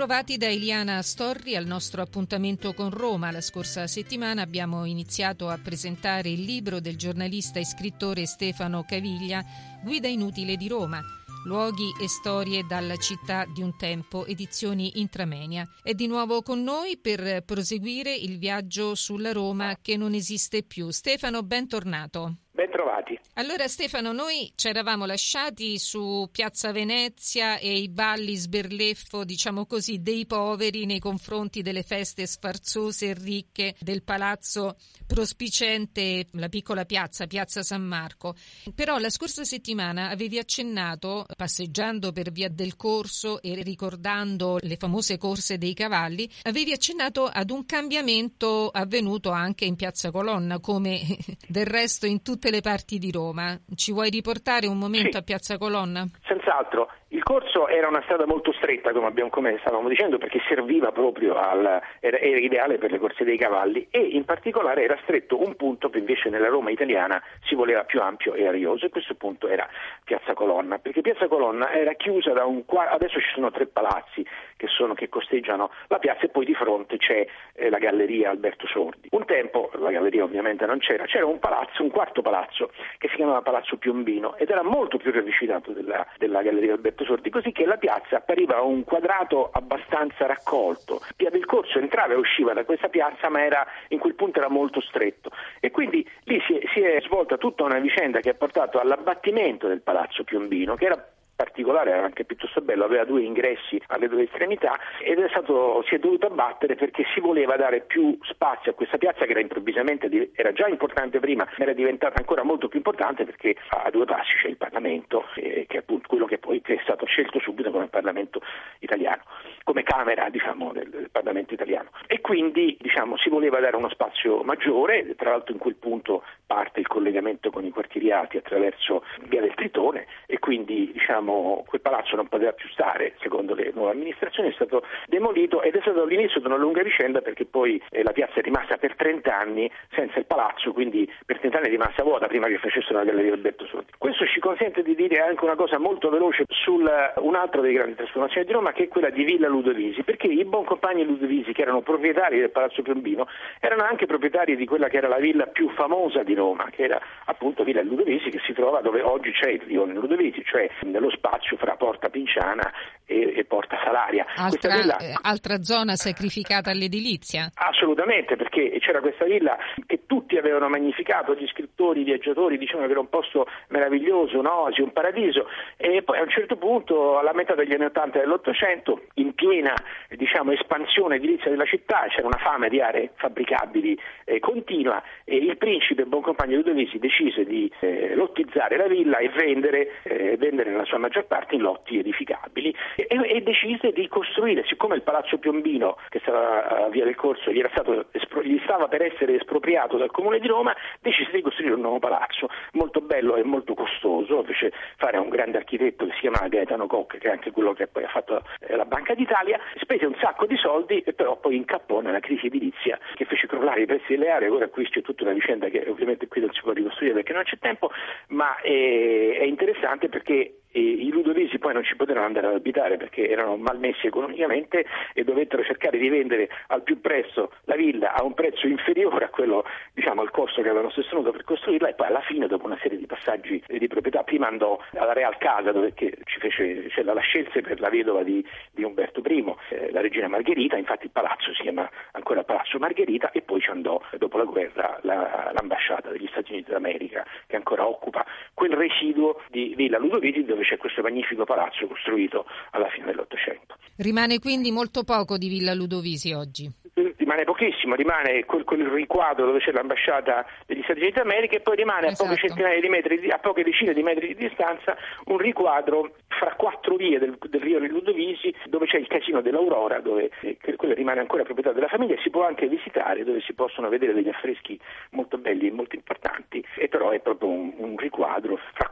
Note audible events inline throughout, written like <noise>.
Bentrovati da Eliana Storri al nostro appuntamento con Roma. La scorsa settimana abbiamo iniziato a presentare il libro del giornalista e scrittore Stefano Caviglia, Guida inutile di Roma. Luoghi e storie dalla città di un tempo, edizioni Intramenia. È di nuovo con noi per proseguire il viaggio sulla Roma che non esiste più. Stefano, bentornato. Bentrovati. Allora Stefano, noi ci eravamo lasciati su Piazza Venezia e i balli sberleffo, diciamo così, dei poveri nei confronti delle feste sfarzose e ricche del palazzo prospicente, la piccola piazza, Piazza San Marco. Però la scorsa settimana avevi accennato, passeggiando per via del corso e ricordando le famose corse dei cavalli, avevi accennato ad un cambiamento avvenuto anche in Piazza Colonna, come <laughs> del resto in tutte le parti di Roma. Ci vuoi riportare un momento Sì. a Piazza Colonna? Senz'altro, il corso era una strada molto stretta, come, abbiamo, come stavamo dicendo, perché serviva proprio al, era, era ideale per le corse dei cavalli e in particolare era stretto un punto che invece nella Roma italiana si voleva più ampio e arioso e questo punto era Piazza Colonna, perché Piazza Colonna era chiusa da un adesso ci sono tre palazzi che, sono, che costeggiano la piazza e poi di fronte c'è eh, la galleria Alberto Sordi. Un tempo, la galleria ovviamente non c'era, c'era un palazzo, un quarto palazzo che si chiamava Palazzo Piombino ed era molto più ravvicinato della, della galleria Alberto Sordi, così che la piazza appariva un quadrato abbastanza raccolto. Via del Corso entrava e usciva da questa piazza, ma era, in quel punto era molto stretto. E quindi lì si è, si è svolta tutta una vicenda che ha portato all'abbattimento del Palazzo Piombino, che era particolare, era anche piuttosto bello, aveva due ingressi alle due estremità ed è stato, si è dovuto abbattere perché si voleva dare più spazio a questa piazza che era improvvisamente, era già importante prima, ma era diventata ancora molto più importante perché a due passi c'è il Parlamento, che è appunto quello che poi è stato scelto subito come Parlamento italiano, come Camera diciamo, del, del Parlamento italiano. E quindi diciamo, si voleva dare uno spazio maggiore, tra l'altro in quel punto parte il collegamento con i quartieriati attraverso via del Tritone e quindi diciamo, quel palazzo non poteva più stare, secondo le nuove amministrazioni, è stato demolito ed è stato l'inizio di una lunga vicenda perché poi eh, la piazza è rimasta per 30 anni senza il palazzo, quindi per 30 anni è rimasta vuota prima che facessero la galleria Alberto Sordi. Questo ci consente di dire anche una cosa molto veloce su un'altra delle grandi trasformazioni di Roma che è quella di Villa Ludovisi, perché i buoncompagni Ludovisi che erano proprietari del Palazzo Piombino erano anche proprietari di quella che era la villa più famosa di Roma, che era appunto Villa Ludovisi che si trova dove oggi c'è il rione Ludovisi, cioè nello spazio fra Porta Pinciana e, e Porta Salaria. Altra, villa- eh, altra zona sacrificata all'edilizia? Assolutamente, perché c'era questa villa che tutti avevano magnificato, gli scrittori, i viaggiatori dicevano che era un posto meraviglioso, un'oasi, un paradiso e poi a un certo punto, alla metà degli anni 80 e dell'Ottocento, in piena diciamo, espansione edilizia della città, c'era una fame di aree fabbricabili eh, continua e il principe Boncompagno Ludovisi decise di eh, lottizzare la villa e vendere, eh, vendere nella sua maggior parte in lotti edificabili e, e decise di costruire, siccome il Palazzo Piombino che stava a Via del Corso gli, era stato gli stava per essere espropriato dal Comune di Roma, decise di costruire un nuovo palazzo molto bello e molto costoso, fece fare a un grande architetto che si chiamava Gaetano Koch, che è anche quello che poi ha fatto la Banca d'Italia, spese un sacco di soldi e però poi incappò nella crisi edilizia che fece crollare i prezzi delle aree, ora qui c'è tutta una vicenda che ovviamente qui non si può ricostruire perché non c'è tempo, ma è interessante perché e i ludovisi poi non ci poterono andare ad abitare perché erano malmessi economicamente e dovettero cercare di vendere al più presto la villa a un prezzo inferiore a quello, diciamo, al costo che avevano sostenuto per costruirla e poi alla fine, dopo una serie di passaggi di proprietà, prima andò alla Real Casa dove ci fece, cioè, la scelse per la vedova di, di Umberto I, eh, la regina Margherita, infatti il palazzo si chiama ancora Palazzo Margherita e poi ci andò dopo la guerra la- l'ambasciata degli Stati Uniti d'America che ancora occupa quel residuo di Villa Ludovisi dove c'è questo magnifico palazzo costruito alla fine dell'Ottocento. Rimane quindi molto poco di Villa Ludovisi oggi. Rimane pochissimo, rimane quel, quel, riquadro dove c'è l'ambasciata degli Stati Uniti d'America e poi rimane esatto. a poche esatto. centinaia di metri, a poche decine di metri di distanza un riquadro fra quattro vie del, del Rio Ludovisi dove c'è il casino dell'Aurora, dove eh, quello rimane ancora proprietà della famiglia, si può anche visitare, dove si possono vedere degli affreschi molto belli e molto importanti, e però è proprio un, un riquadro fra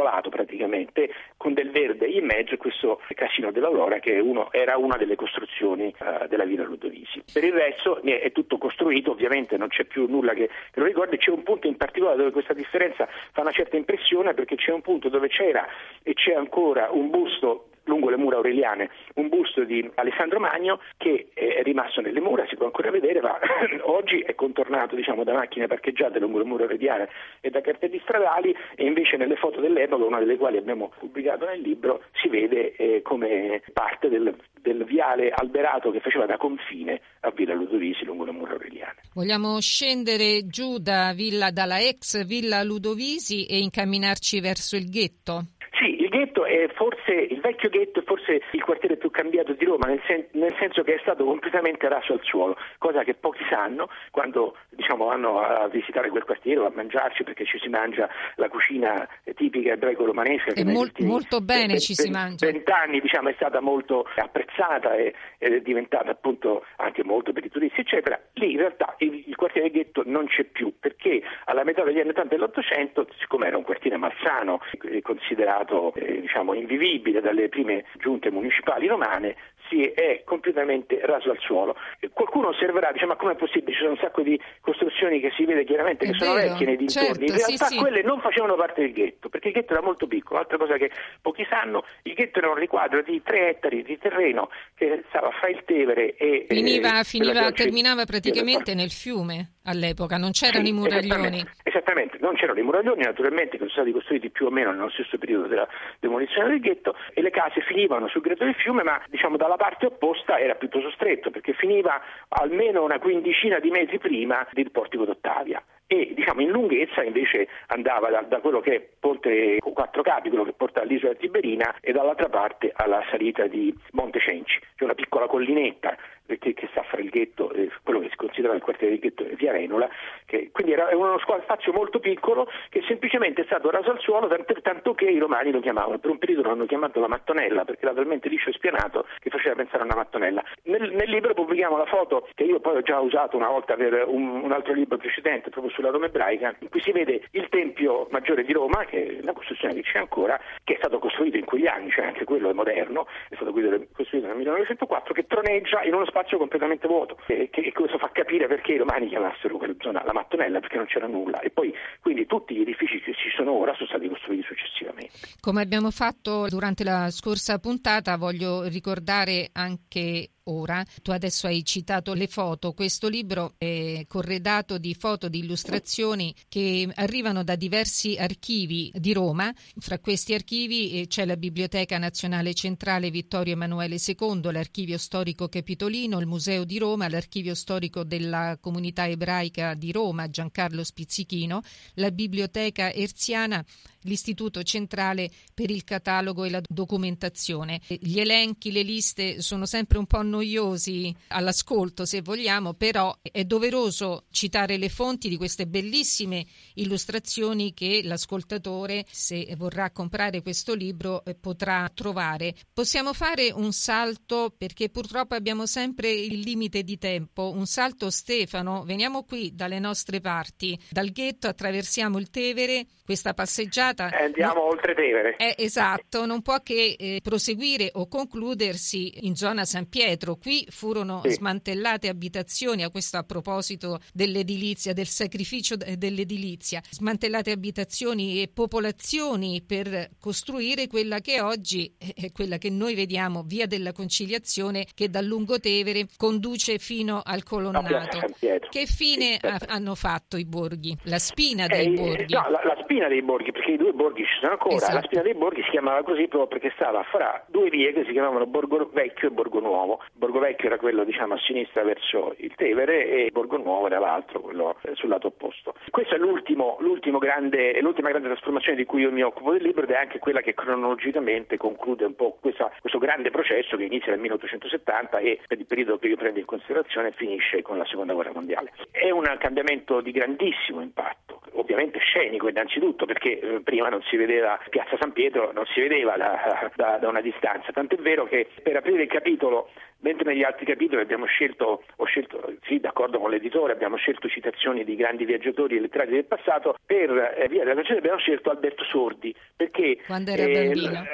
un isolato praticamente, con del verde in mezzo questo casino dell'Aurora che uno, era una delle costruzioni uh, della Villa Ludovisi. Per il resto è tutto costruito, ovviamente non c'è più nulla che, che lo ricordi, c'è un punto in particolare dove questa differenza fa una certa impressione perché c'è un punto dove c'era e c'è ancora un busto lungo le mura aureliane un busto di Alessandro Magno che è rimasto nelle mura, si può ancora vedere, ma <coughs> oggi è contornato diciamo, da macchine parcheggiate lungo le mura aureliane e da cartelli stradali e invece nelle foto dell'epoca, una delle quali abbiamo pubblicato nel libro, si vede eh, come parte del, del viale alberato che faceva da confine a Villa Ludovisi lungo le mura aureliane. Vogliamo scendere giù da villa, dalla ex Villa Ludovisi e incamminarci verso il ghetto? Ghetto è forse il vecchio ghetto è forse il quartiere più cambiato di Roma, nel, sen- nel, senso che è stato completamente raso al suolo, cosa che pochi sanno quando diciamo, vanno a visitare quel quartiere a mangiarci perché ci si mangia la cucina tipica ebraico-romanesca. Che mol- molto bene ci si mangia. Vent'anni diciamo, è stata molto apprezzata e, ed è diventata appunto anche molto per i turisti, eccetera. Lì in realtà il, il quartiere ghetto non c'è più perché alla metà degli anni 80 dell'Ottocento, siccome era un quartiere malsano, considerato eh, diciamo, invivibile dalle prime giunte municipali romane, si è completamente raso al suolo. Qualcuno osserverà, dice ma com'è possibile? Ci sono un sacco di costruzioni che si vede chiaramente che è sono vero, vecchie nei dintorni. Certo, In realtà sì, quelle sì. non facevano parte del ghetto, perché il ghetto era molto piccolo. Altra cosa che pochi sanno, il ghetto era un riquadro di tre ettari di terreno che stava fra il Tevere e... Finiva, eh, finiva terminava praticamente nel fiume all'epoca, non c'erano sì, i muraglioni. Esattamente, esattamente, non c'erano i muraglioni, naturalmente che sono stati costruiti più o meno nello stesso periodo della demolizione del ghetto e le case finivano sul greto del fiume, ma diciamo dalla parte opposta era piuttosto stretto perché finiva almeno una quindicina di metri prima del portico d'Ottavia. E diciamo, in lunghezza invece andava da, da, quello che è Ponte Quattro Capi, quello che porta all'isola Tiberina e dall'altra parte alla salita di Monte Cenci, cioè una piccola collinetta che, che sta fra il ghetto, eh, quello che si considera il quartiere del ghetto via Renola, che, quindi era uno spazio molto piccolo che semplicemente è stato raso al suolo tanto, tanto che i romani lo chiamavano, per un periodo l'hanno chiamato la mattonella perché era talmente liscio e spianato che faceva pensare a una mattonella. Nel, nel libro pubblichiamo la foto che io poi ho già usato una volta per un, un altro libro precedente proprio sulla Roma ebraica, in cui si vede il Tempio Maggiore di Roma, che è una costruzione che c'è ancora, che è stato costruito in quegli anni, cioè anche quello è moderno, è stato costruito nel 1904, che troneggia in uno spazio completamente vuoto, e che questo fa capire perché i romani chiamassero quella zona la mattonella, perché non c'era nulla. E poi quindi tutti gli edifici che ci sono ora sono stati costruiti successivamente. Come abbiamo fatto durante la scorsa puntata, voglio ricordare anche ora. Tu adesso hai citato le foto, questo libro è corredato di foto, di illustrazioni che arrivano da diversi archivi di Roma. Fra questi archivi eh, c'è la Biblioteca Nazionale Centrale Vittorio Emanuele II, l'Archivio Storico Capitolino, il Museo di Roma, l'Archivio Storico della Comunità Ebraica di Roma, Giancarlo Spizzichino, la Biblioteca Erziana l'Istituto Centrale per il Catalogo e la Documentazione. Gli elenchi, le liste sono sempre un po' noiosi all'ascolto, se vogliamo, però è doveroso citare le fonti di queste bellissime illustrazioni che l'ascoltatore, se vorrà comprare questo libro, eh, potrà trovare. Possiamo fare un salto perché purtroppo abbiamo sempre il limite di tempo. Un salto Stefano, veniamo qui dalle nostre parti, dal ghetto attraversiamo il Tevere, questa passeggiata. Eh, andiamo no, oltre Tevere. Eh, esatto, non può che eh, proseguire o concludersi in zona San Pietro. Qui furono sì. smantellate abitazioni, a questo a proposito dell'edilizia, del sacrificio dell'edilizia, smantellate abitazioni e popolazioni per costruire quella che oggi è quella che noi vediamo, via della conciliazione, che dal Lungotevere conduce fino al colonnato. Che fine sì, certo. hanno fatto i borghi? La spina dei eh, borghi? No, la, la spina dei borghi, perché i due borghi ci sono ancora, esatto. la spina dei borghi si chiamava così proprio perché stava fra due vie che si chiamavano Borgo Vecchio e Borgo Nuovo Borgo Vecchio era quello diciamo, a sinistra verso il Tevere e Borgo Nuovo era l'altro, quello eh, sul lato opposto. Questa è l'ultimo, l'ultimo grande, l'ultima grande trasformazione di cui io mi occupo del libro ed è anche quella che cronologicamente conclude un po' questa, questo grande processo che inizia nel 1870 e per il periodo che io prendo in considerazione finisce con la seconda guerra mondiale. È un cambiamento di grandissimo impatto, ovviamente scenico innanzitutto perché eh, prima non si vedeva Piazza San Pietro, non si vedeva da, <laughs> da, da una distanza, tant'è vero che per aprire il capitolo mentre negli altri capitoli abbiamo scelto, ho scelto, sì, d'accordo con l'editore, abbiamo scelto citazioni di grandi viaggiatori e letterati del passato, per eh, via della canzone abbiamo scelto Alberto Sordi, perché... Quando era eh, bambino?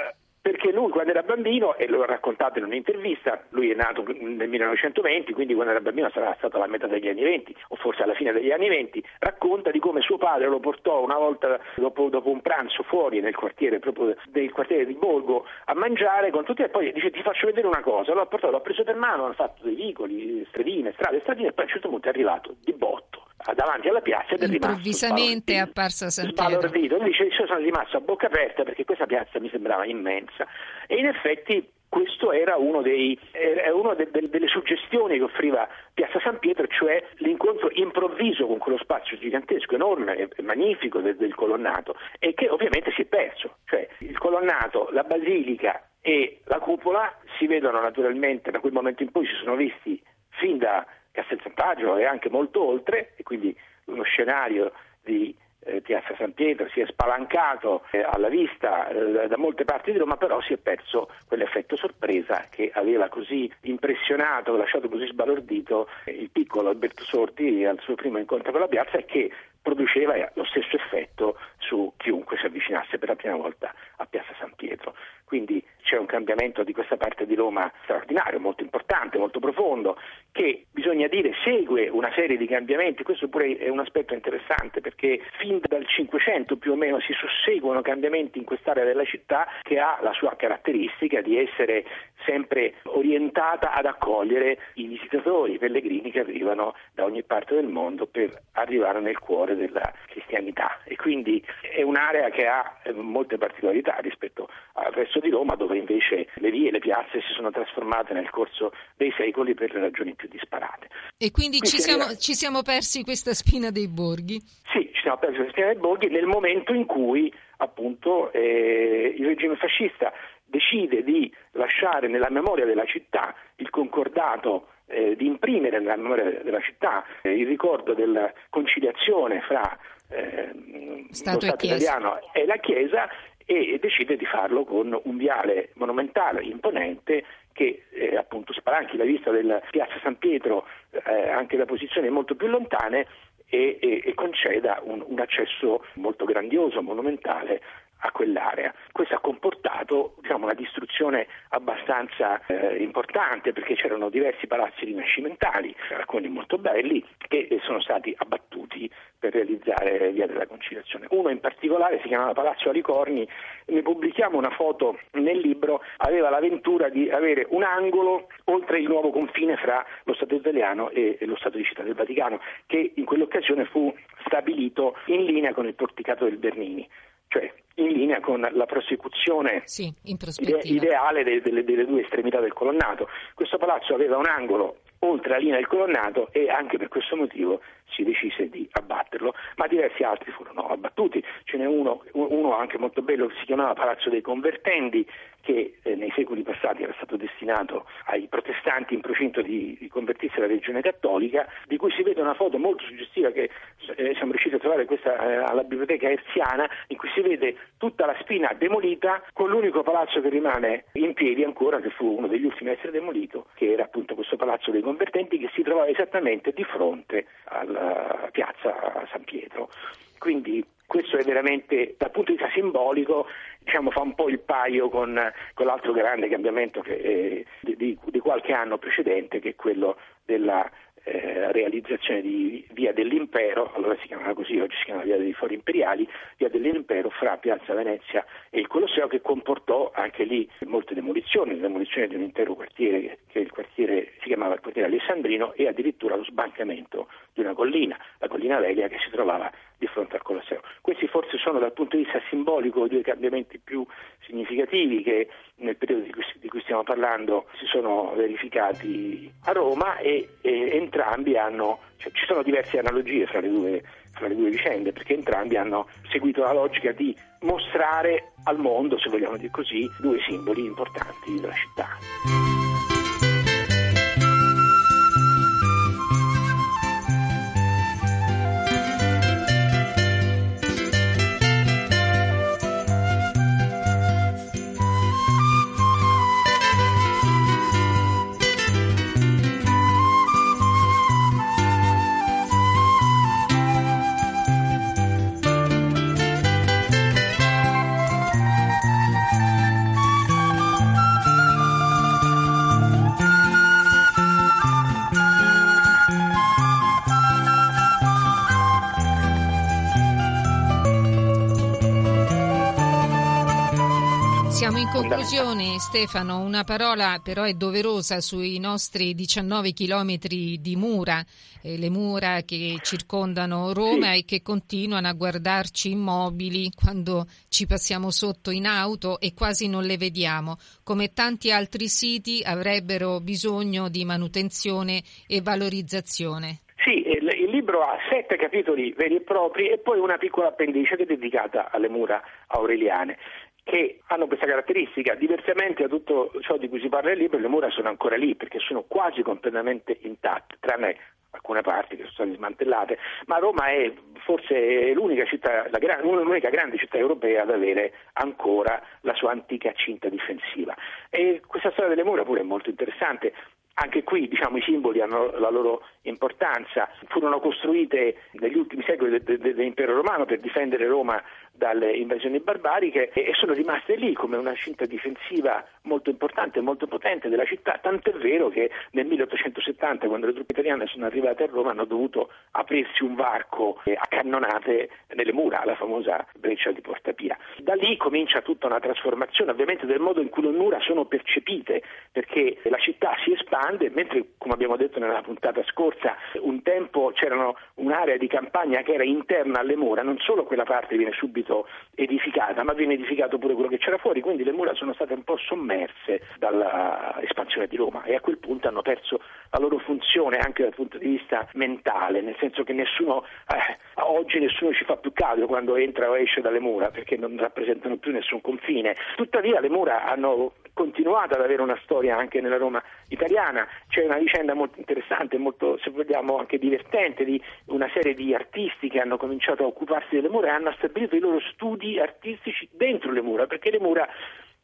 Perché lui quando era bambino, e l'ho raccontato in un'intervista, lui è nato nel 1920, quindi quando era bambino sarà stato alla metà degli anni 20 o forse alla fine degli anni 20, racconta di come suo padre lo portò una volta dopo, dopo un pranzo fuori nel quartiere proprio del quartiere di Borgo a mangiare con tutti e poi dice ti faccio vedere una cosa, l'ho portato, l'ho preso per mano, hanno fatto dei vicoli, stradine, strade, stradine e poi a un certo punto è arrivato di botto davanti alla piazza ed è rimasto improvvisamente è apparsa San Pietro. Lui dice io sono rimasto a bocca aperta perché questa piazza mi sembrava immensa. E in effetti questo era uno, uno de, de, delle suggestioni che offriva Piazza San Pietro, cioè l'incontro improvviso con quello spazio gigantesco, enorme e magnifico del, del colonnato e che ovviamente si è perso. Cioè, il colonnato, la basilica e la cupola si vedono naturalmente da quel momento in poi si sono visti fin da Castel Sant'Agio e anche molto oltre, e quindi uno scenario di eh, Piazza San Pietro si è spalancato eh, alla vista eh, da molte parti di Roma, però si è perso quell'effetto sorpresa che aveva così impressionato, lasciato così sbalordito eh, il piccolo Alberto Sordi al suo primo incontro con la piazza e che produceva lo stesso effetto su chiunque si avvicinasse per la prima volta a Piazza San Pietro. Quindi c'è un cambiamento di questa parte di Roma straordinario, molto importante, molto profondo, che bisogna dire segue una serie di cambiamenti. Questo pure è un aspetto interessante perché fin dal Cinquecento più o meno si susseguono cambiamenti in quest'area della città che ha la sua caratteristica di essere sempre orientata ad accogliere i visitatori, i pellegrini che arrivano da ogni parte del mondo per arrivare nel cuore della cristianità e quindi è un'area che ha eh, molte particolarità rispetto al resto di Roma dove invece le vie e le piazze si sono trasformate nel corso dei secoli per le ragioni più disparate. E quindi ci siamo, ci siamo, persi questa spina dei borghi? Sì, ci siamo persi questa spina dei borghi nel momento in cui appunto eh, il regime fascista decide di lasciare nella memoria della città il concordato eh, di imprimere nella memoria della città eh, il ricordo della conciliazione fra eh, Stato, Stato italiano e la Chiesa e decide di farlo con un viale monumentale, imponente, che eh, appunto spalanchi la vista della piazza San Pietro eh, anche da posizioni molto più lontane e, e, e conceda un, un, accesso molto grandioso, monumentale a quell'area. Questo ha comportato diciamo, una distruzione abbastanza eh, importante perché c'erano diversi palazzi rinascimentali, alcuni molto belli, che sono stati abbattuti per realizzare Via della Conciliazione. Uno in particolare si chiamava Palazzo Alicorni, ne pubblichiamo una foto nel libro, aveva l'avventura di avere un angolo oltre il nuovo confine fra lo Stato italiano e lo Stato di Città del Vaticano, che in quell'occasione fu stabilito in linea con il porticato del Bernini cioè in linea con la prosecuzione sì, ideale delle, delle, delle, due estremità del colonnato. Questo palazzo aveva un angolo oltre la linea del colonnato e anche per questo motivo si decise di abbatterlo, ma diversi altri furono abbattuti. Ce n'è uno, uno anche molto bello che si chiamava Palazzo dei Convertendi, che eh, nei secoli passati era stato destinato ai protestanti in procinto di, di convertirsi alla religione cattolica, di cui si vede una foto molto suggestiva che eh, siamo riusciti a trovare questa eh, alla biblioteca erziana, in cui si vede tutta la spina demolita con l'unico palazzo che rimane in piedi ancora, che fu uno degli ultimi a essere demolito, che era appunto questo palazzo dei convertenti che si trovava esattamente di fronte alla piazza San Pietro. Quindi questo è veramente dal punto di vista simbolico diciamo, fa un po' il paio con, con l'altro grande cambiamento che, eh, di, di, qualche anno precedente che è quello della eh, realizzazione di Via dell'Impero, allora si chiamava così, oggi si chiama Via dei Fori Imperiali, Via dell'Impero fra Piazza Venezia e il Colosseo che comportò anche lì molte demolizioni, la demolizione di un intero quartiere che il quartiere si chiamava il quartiere Alessandrino e addirittura lo sbancamento di una collina, la collina Velia che si trovava di fronte al Colosseo. Questi forse sono dal punto di vista simbolico due cambiamenti più significativi che nel periodo di cui, di cui stiamo parlando si sono verificati a Roma e, e entrambi hanno, cioè, ci sono diverse analogie fra le, due, fra le due vicende perché entrambi hanno seguito la logica di mostrare al mondo, se vogliamo dire così, due simboli importanti della città. Conclusione, Stefano, una parola però è doverosa sui nostri 19 chilometri di mura, eh, le mura che circondano Roma sì. e che continuano a guardarci immobili quando ci passiamo sotto in auto e quasi non le vediamo, come tanti altri siti avrebbero bisogno di manutenzione e valorizzazione. Sì, il libro ha sette capitoli veri e propri e poi una piccola appendice dedicata alle mura aureliane che hanno questa caratteristica, diversamente da tutto ciò di cui si parla nel libro, le mura sono ancora lì perché sono quasi completamente intatte, tranne alcune parti che sono state smantellate, ma Roma è forse l'unica, città, la, l'unica grande città europea ad avere ancora la sua antica cinta difensiva. E questa storia delle mura pure è molto interessante. Anche qui diciamo, i simboli hanno la loro importanza, furono costruite negli ultimi secoli dell'impero romano per difendere Roma dalle invasioni barbariche e sono rimaste lì come una cinta difensiva molto importante e molto potente della città, tant'è vero che nel 1870 quando le truppe italiane sono arrivate a Roma hanno dovuto aprirsi un varco a cannonate nelle mura, la famosa breccia di Porta Pia. Da lì comincia tutta una trasformazione ovviamente del modo in cui le mura sono percepite perché la città si espande mentre come abbiamo detto nella puntata scorsa un tempo c'era un'area di campagna che era interna alle mura, non solo quella parte viene subito subito edificata, ma viene edificato pure quello che c'era fuori, quindi le mura sono state un po' sommerse dall'espansione di Roma e a quel punto hanno perso la loro funzione anche dal punto di vista mentale, nel senso che nessuno, eh, oggi nessuno ci fa più caso quando entra o esce dalle mura perché non rappresentano più nessun confine. Tuttavia le mura hanno continuato ad avere una storia anche nella Roma italiana, c'è una vicenda molto interessante, molto se vogliamo anche divertente di una serie di artisti che hanno cominciato a occuparsi delle mura e hanno stabilito i loro studi artistici dentro le mura, perché le mura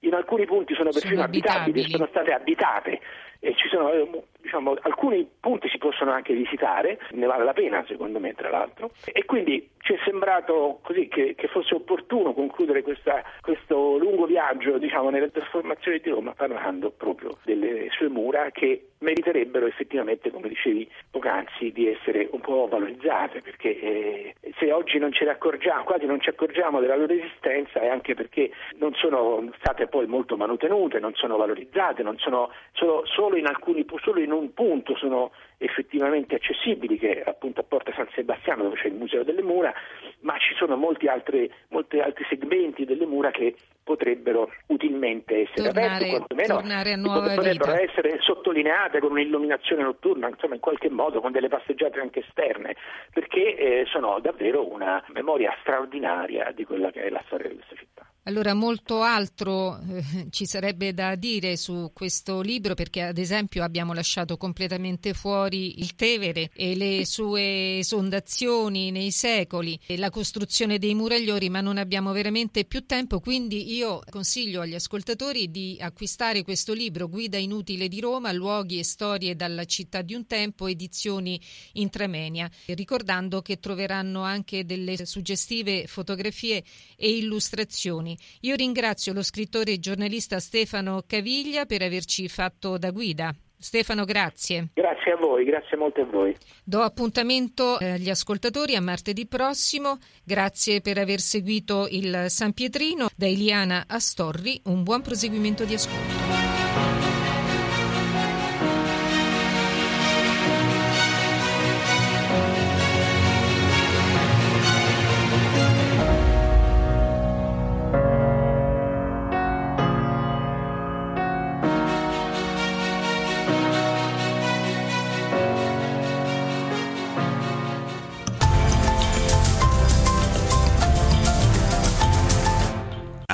in alcuni punti sono persino sono abitabili, abitabili, sono state abitate e ci sono eh, diciamo, alcuni punti si possono anche visitare, ne vale la pena secondo me tra l'altro, e quindi ci è sembrato così che, che fosse opportuno concludere questa, questo lungo viaggio diciamo, nelle trasformazioni di Roma parlando proprio delle sue mura che meriterebbero effettivamente, come dicevi poc'anzi, di essere un po' valorizzate perché eh, se oggi non ce ne accorgiamo, quasi non ci accorgiamo della loro esistenza è anche perché non sono state poi molto manutenute, non sono valorizzate, non sono solo, solo in alcuni solo in un punto sono effettivamente accessibili, che è appunto a Porta San Sebastiano dove c'è il Museo delle Mura, ma ci sono molti altri, molti altri segmenti delle mura che potrebbero utilmente essere tornare, aperti, quantomeno tornare a nuova potrebbero vita. essere sottolineate con un'illuminazione notturna, insomma in qualche modo con delle passeggiate anche esterne, perché eh, sono davvero una memoria straordinaria di quella che è la storia di questa città. Allora, molto altro eh, ci sarebbe da dire su questo libro perché ad esempio abbiamo lasciato completamente fuori il Tevere e le sue esondazioni nei secoli e la costruzione dei muragliori, ma non abbiamo veramente più tempo, quindi io consiglio agli ascoltatori di acquistare questo libro Guida inutile di Roma, luoghi e storie dalla città di un tempo, edizioni intramenia, ricordando che troveranno anche delle suggestive fotografie e illustrazioni io ringrazio lo scrittore e giornalista Stefano Caviglia per averci fatto da guida. Stefano, grazie. Grazie a voi, grazie molto a voi. Do appuntamento eh, agli ascoltatori a martedì prossimo. Grazie per aver seguito il San Pietrino. Da Eliana Astorri, un buon proseguimento di ascolto.